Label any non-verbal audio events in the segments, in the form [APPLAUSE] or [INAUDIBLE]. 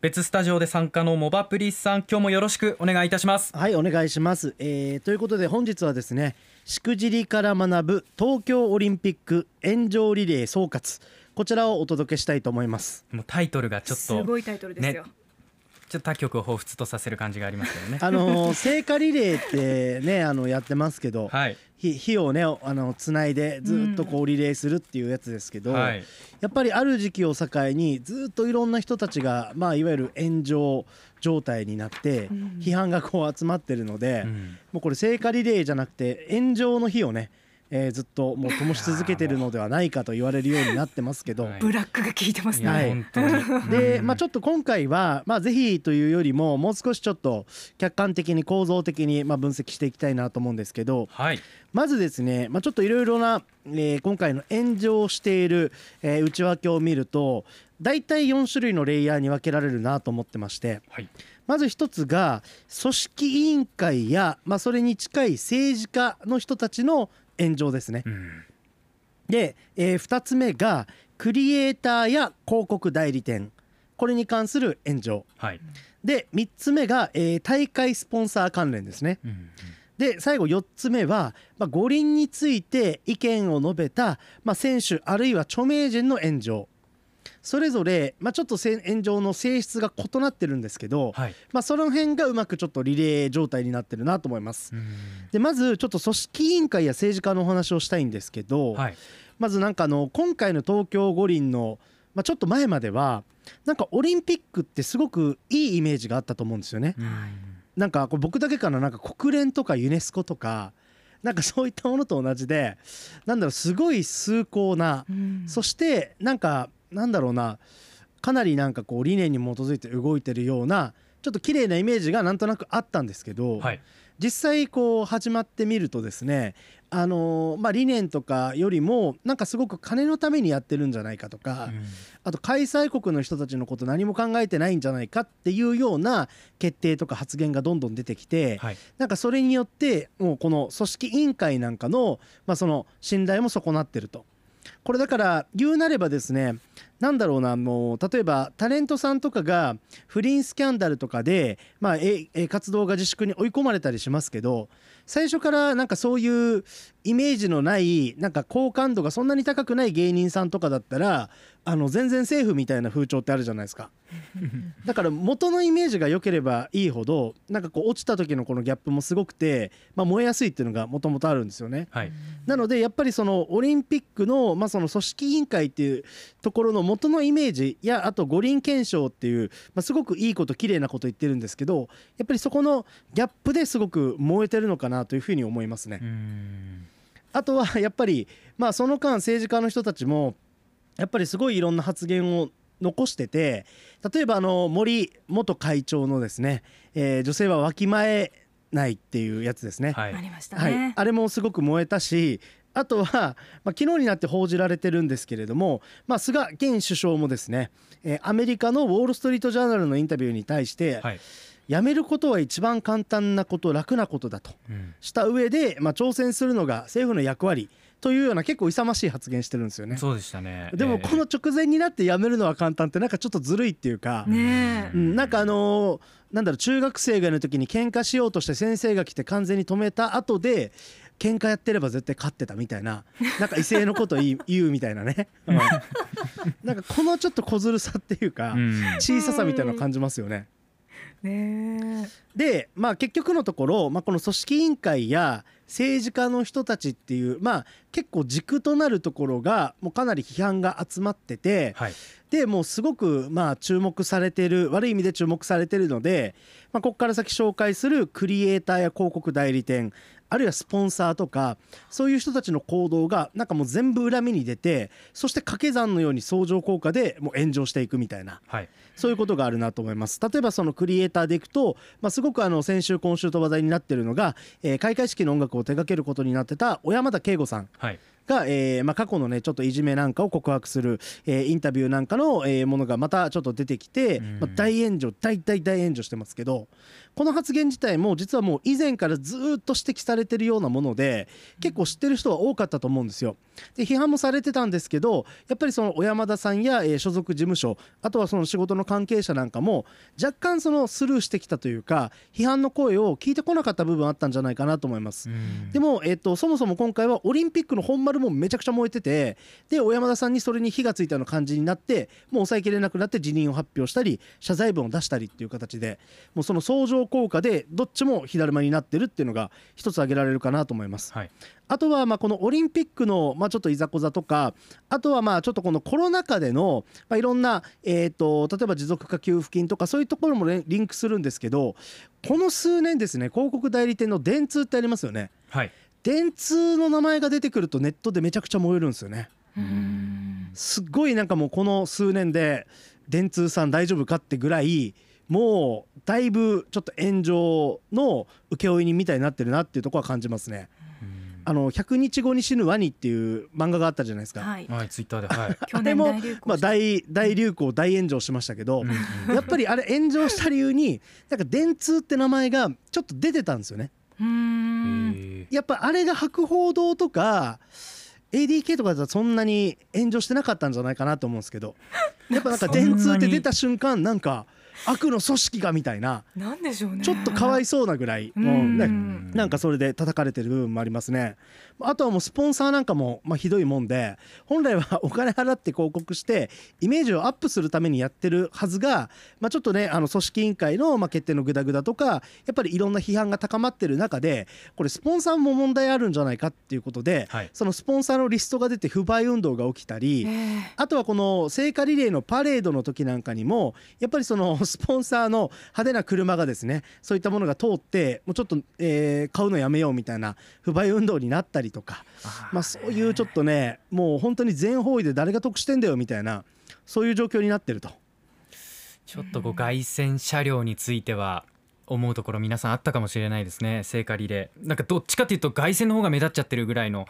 別スタジオで参加のモバプリスさん今日もよろしくお願いいたします。はいお願いします、えー、ということで本日はですねしくじりから学ぶ東京オリンピック炎上リレー総括。こちらをお届けしたいと思います。もうタイトルがちょっとすごいタイトルですよ、ねちょっと他局を彷彿とさせる感じがありますけどね。あの聖火リレーってね [LAUGHS] あのやってますけど、はい。火火をねあのつないでずっとこうリレーするっていうやつですけど、はいやっぱりある時期を境にずっといろんな人たちが、まあ、いわゆる炎上状態になってうん。批判がこう集まってるので、うん。もうこれ聖火リレーじゃなくて炎上の火をね、えーずっともう灯し続けてるのではないかと言われるようになってますけど、はい。ブラックが効いてますね、はい。で、うんまあ、ちょっと今回は、まあ、ぜひというよりももう少しちょっと客観的に構造的にまあ分析していきたいなと思うんですけど。はい。まずですね、まあ、ちょっといろいろな、えー今回の炎上している、えー内訳を見ると大体4種類のレイヤーに分けられるなと思ってまして。はい。まず一つが組織委員会や、まあ、それに近い政治家の人たちの炎上ですね。うん。で、え2つ目がクリエイターや広告代理店。これに関する炎上。はい。で3つ目が、えー大会スポンサー関連ですね。うんで最後4つ目は、まあ、五輪について意見を述べた、まあ、選手あるいは著名人の炎上それぞれ、まあ、ちょっとせ炎上の性質が異なってるんですけど、はい。まあ、その辺がうまくちょっとリレー状態になってるなと思います。うん。でまずちょっと組織委員会や政治家のお話をしたいんですけど、はい。まずなんかあの今回の東京五輪の、まあ、ちょっと前まではなんかオリンピックってすごくいいイメージがあったと思うんですよね。うん。なんかこれ僕だけかななんか国連とかユネスコとかなんかそういったものと同じでなんだろうすごい崇高なうん。そしてなんかなんだろうなかなりなんかこう理念に基づいて動いてるようなちょっと綺麗なイメージがなんとなくあったんですけど、はい。実際こう始まってみるとですねあのーまあ理念とかよりもなんかすごく金のためにやってるんじゃないかとか、うん。あと開催国の人たちのこと何も考えてないんじゃないかっていうような決定とか発言がどんどん出てきて、はい。なんかそれによってもうこの組織委員会なんかの,、まあその信頼も損なってると。これだから言うなればですねなんだろうなもう例えばタレントさんとかが不倫スキャンダルとかで、まあ、ええ活動が自粛に追い込まれたりしますけど最初からなんかそういうイメージのないなんか好感度がそんなに高くない芸人さんとかだったらあの全然セーフみたいな風潮ってあるじゃないですか。[LAUGHS] だから元のイメージが良ければいいほどなんかこう落ちた時のこのギャップもすごくて、まあ、燃えやすいっていうのがもともとあるんですよね。はいなのでやっぱりそのオリンピックの,、まあその組織委員会っていうところの元のイメージやあと五輪憲章っていう、まあ、すごくいいこと綺麗なこと言ってるんですけどやっぱりそこのギャップですごく燃えてるのかなというふうに思いますねう。んあとはやっぱり、まあ、その間政治家の人たちもやっぱりすごいいろんな発言を残してて例えばあの森元会長のですね、えー女性はわきまえないっていうやつですね。はいありましたはいね、、あれもすごく燃えたしあとは、まあ、昨日になって報じられてるんですけれども、まあ、菅現首相もですね、えーアメリカのウォール・ストリート・ジャーナルのインタビューに対して、はい。辞めることは一番簡単なこと楽なことだとうん。した上で、まあ、挑戦するのが政府の役割というような結構勇ましい発言してるんですよね。そうでしたね。でもえーこの直前になって辞めるのは簡単ってなんかちょっとずるいっていうか、ねえ。うん、なんかあのーなんだろう中学生がいる時に喧嘩しようとして先生が来て完全に止めた後で喧嘩やってれば絶対勝ってたみたいななんか威勢のこと [LAUGHS] 言うみたいなね、うん。なんかこのちょっと小ずるさっていうか、うん。小ささみたいなのを感じますよね。ねえで、まあ、結局のところ、まあ、この組織委員会や政治家の人たちっていう、まあ、結構軸となるところがもうかなり批判が集まってて、はい。でもうすごくまあ注目されてる悪い意味で注目されてるので、まあ、ここから先紹介するクリエイターや広告代理店あるいはスポンサーとかそういう人たちの行動がなんかもう全部裏目に出てそして掛け算のように相乗効果でもう炎上していくみたいな。はい。そういうことがあるなと思います。例えばそのクリエイターでいくと、まあ、すご僕あの先週今週と話題になってるのが、えー開会式の音楽を手掛けることになってた小山田圭吾さん。はい。が、えーまあ、過去のねちょっといじめなんかを告白する、えーインタビューなんかの、えーものがまたちょっと出てきて、うんまあ、大炎上大大大炎上してますけどこの発言自体も実はもう以前からずーっと指摘されてるようなもので結構知ってる人は多かったと思うんですよ。で批判もされてたんですけどやっぱりその小山田さんや、えー所属事務所あとはその仕事の関係者なんかも若干そのスルーしてきたというか批判の声を聞いてこなかった部分あったんじゃないかなと思います。でも、えっと、そもそも今回はオリンピックの本丸もめちゃくちゃ燃えててで小山田さんにそれに火がついたような感じになってもう抑えきれなくなって辞任を発表したり謝罪文を出したりっていう形でもうその相乗効果でどっちも火だるまになってるっていうのが一つ挙げられるかなと思います。はい。あとはまあこのオリンピックのまあちょっといざこざとかあとはまあちょっとこのコロナ禍でのまあいろんなえーと例えば持続化給付金とかそういうところもねリンクするんですけどこの数年ですね広告代理店の電通ってありますよね。はい電通の名前が出てくるとネットでめちゃくちゃ燃えるんですよね。うんすっごいなんかもうこの数年で電通さん大丈夫かってぐらいもうだいぶちょっと炎上の請負人みたいになってるなっていうところは感じますね。あの100日後に死ぬワニっていう漫画があったじゃないですか。はいはいツイッターで。はい。[LAUGHS] 去年大流行まあ、大大流行大炎上しましたけど、やっぱりあれ炎上した理由になんか電通って名前がちょっと出てたんですよね。やっぱあれが博報堂とか ADK とかだとそんなに炎上してなかったんじゃないかなと思うんですけど。[LAUGHS] やっぱなんか電通って出た瞬間なんか悪の組織がみたいな。なんでしょうね。ちょっとかわいそうなぐらい、うん。もうね。うん。なんかそれで叩かれてる部分もありますね。あとはもうスポンサーなんかもまあひどいもんで本来はお金払って広告してイメージをアップするためにやってるはずが、まあ、ちょっとねあの組織委員会のまあ決定のグダグダとかやっぱりいろんな批判が高まってる中でこれスポンサーも問題あるんじゃないかっていうことで、はい。そのスポンサーのリストが出て不買運動が起きたり、ええ。あとはこの聖火リレーのパレードの時なんかにもやっぱりそのスポンサーの派手な車がですねそういったものが通ってもうちょっと、えー買うのやめようみたいな不買運動になったりとかまあそういうちょっとねもう本当に全方位で誰が得してんだよみたいなそういう状況になってると。ちょっとこう凱旋車両については思うところ皆さんあったかもしれないですね聖火リレーなんかどっちかっていうと凱旋の方が目立っちゃってるぐらいの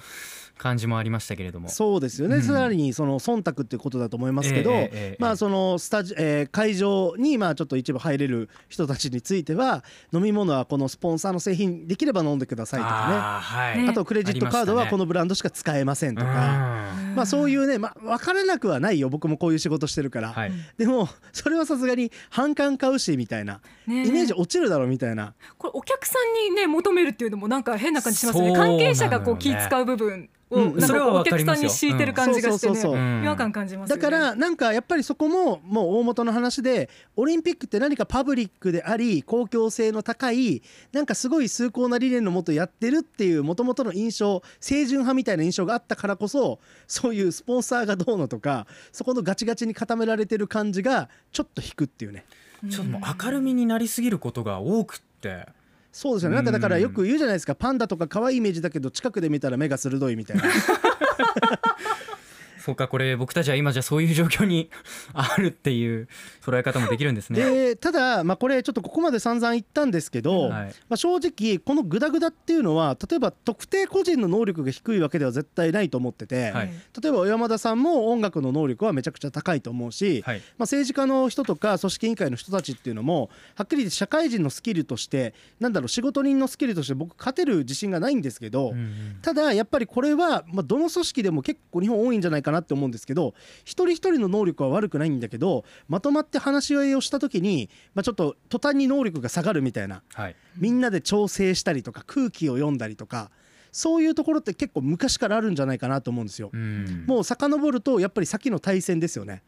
感じもありましたけれども。そうですよね、うん。さらにその忖度っていうことだと思いますけど、ええええええ。まあそのスタジ、えー会場にまあちょっと一部入れる人たちについては飲み物はこのスポンサーの製品できれば飲んでくださいとかね。あーはい、ねあとクレジットカードはこののブランドしか使えませんとか、まあそういうね、まあ、分からなくはないよ。僕もこういう仕事してるから、はい。でもそれはさすがに反感買うしみたいな。ねイメージ落ちるだろうみたいな。これお客さんにね求めるっていうのもなんか変な感じしますね。関係者がこう気使う部分をうんなんそれはかお客さんに敷いてる感じがしてね違和感感じますよね。だからなんかやっぱりそこももう大元の話でオリンピックって何かパブリックであり公共性の高いなんかすごい崇高な理念のもとやってるっていう元々の印象清純派みたいな印象があったからこそそういうスポンサーがどうのとかそこのガチガチに固められてる感じがちょっと引くっていうね。ちょっともう明るみになりすぎることが多くってそうですよね。なんかだからよく言うじゃないですか。パンダとか可愛いイメージだけど近くで見たら目が鋭いみたいな [LAUGHS] そうかこれ僕たちは今じゃそういう状況に [LAUGHS] あるっていう捉え方もできるんですね。でただ、まあ、これちょっとここまで散々言ったんですけど、はい。まあ、正直このグダグダっていうのは例えば特定個人の能力が低いわけでは絶対ないと思ってて、はい。例えば小山田さんも音楽の能力はめちゃくちゃ高いと思うし、はい。まあ、政治家の人とか組織委員会の人たちっていうのもはっきり言って社会人のスキルとしてなんだろう仕事人のスキルとして僕勝てる自信がないんですけど、うんうん。ただやっぱりこれは、まあ、どの組織でも結構日本多いんじゃないかなって思うんですけど一人一人の能力は悪くないんだけどまとまって話し合いをした時に、まあ、ちょっと途端に能力が下がるみたいなはいみんなで調整したりとか空気を読んだりとかそういうところって結構昔からあるんじゃないかなと思うんですよ。うんもう遡るとやっぱり先の大戦ですよね。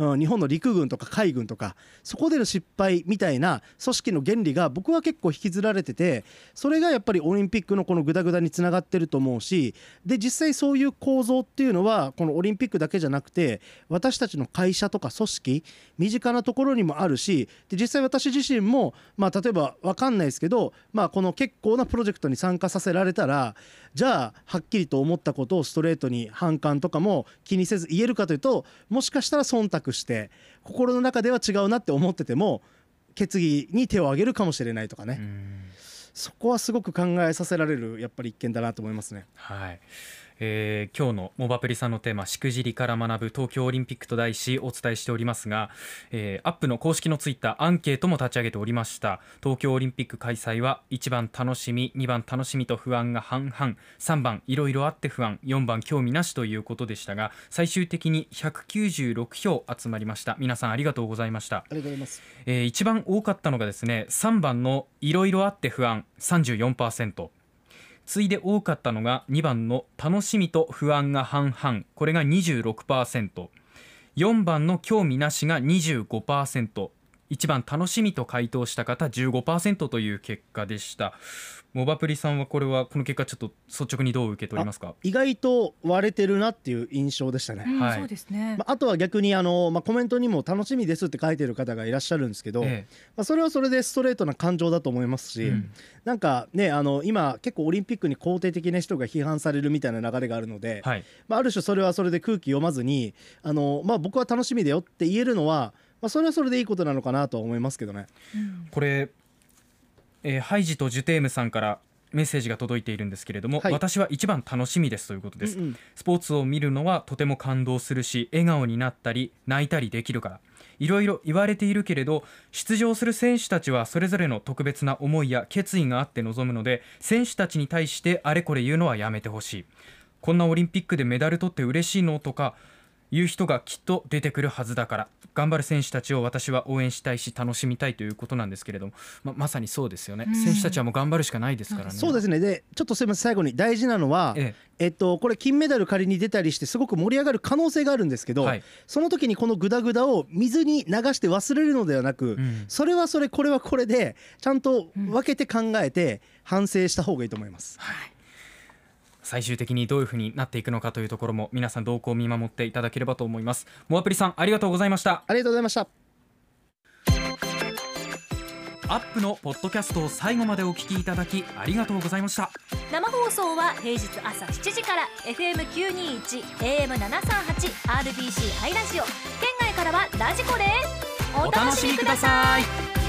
うん、日本の陸軍とか海軍とかそこでの失敗みたいな組織の原理が僕は結構引きずられててそれがやっぱりオリンピックのこのグダグダにつながってると思うしで実際そういう構造っていうのはこのオリンピックだけじゃなくて私たちの会社とか組織身近なところにもあるしで実際私自身もまあ例えば分かんないですけどまあこの結構なプロジェクトに参加させられたらじゃあはっきりと思ったことをストレートに反感とかも気にせず言えるかというともしかしたら忖度して心の中では違うなって思ってても決議に手を挙げるかもしれないとかね、うん。そこはすごく考えさせられるやっぱり一件だなと思いますね。はいえー今日のモバプリさんのテーマ「しくじりから学ぶ東京オリンピック」と題しお伝えしておりますが、えーアップの公式のツイッターアンケートも立ち上げておりました。東京オリンピック開催は1番楽しみ2番楽しみと不安が半々3番いろいろあって不安4番興味なしということでしたが最終的に196票集まりました。皆さんありがとうございました。ありがとうございます。えー一番多かったのがですね3番のいろいろあって不安34%次いで多かったのが2番の楽しみと不安が半々。これが 26%4 番の興味なしが25% 25%1 番楽しみと回答した方15%という結果でした。モバプリさんはこれはこの結果ちょっと率直にどう受け取りますか？意外と割れてるなっていう印象でしたね、うんはい。そうですね。まあ、あとは逆にあの、まあ、コメントにも「楽しみです」って書いてる方がいらっしゃるんですけど、えまあ、それはそれでストレートな感情だと思いますし、えうん。なんかねあの今結構オリンピックに肯定的な人が批判されるみたいな流れがあるので、はい。まあ、ある種それはそれで空気読まずにあの、まあ、僕は楽しみだよって言えるのは、まあ、それはそれでいいことなのかなとは思いますけどね。うん。これ、えーハイジとジュテームさんからメッセージが届いているんですけれども、はい。私は一番楽しみですということです、うんうん。スポーツを見るのはとても感動するし笑顔になったり泣いたりできるから。いろいろ言われているけれど出場する選手たちはそれぞれの特別な思いや決意があって臨むので選手たちに対してあれこれ言うのはやめてほしい。こんなオリンピックでメダル取って嬉しいのとかいう人がきっと出てくるはずだから頑張る選手たちを私は応援したいし楽しみたいということなんですけれどもままさにそうですよね、うん。選手たちはもう頑張るしかないですからね。そうですね。でちょっとすみません。最後に大事なのは、ええ。っと、これ金メダル仮に出たりしてすごく盛り上がる可能性があるんですけど、はい。その時にこのグダグダを水に流して忘れるのではなく、うん。それはそれこれはこれでちゃんと分けて考えて反省した方がいいと思います。最終的にどういうふうになっていくのかというところも皆さん動向を見守っていただければと思います。モアプリさんありがとうございました。ありがとうございました。アップのポッドキャストを最後までお聞きいただきありがとうございました。生放送は平日朝7時から FM921 AM738 RBC ハイラジオ。県外からはラジコですお楽しみください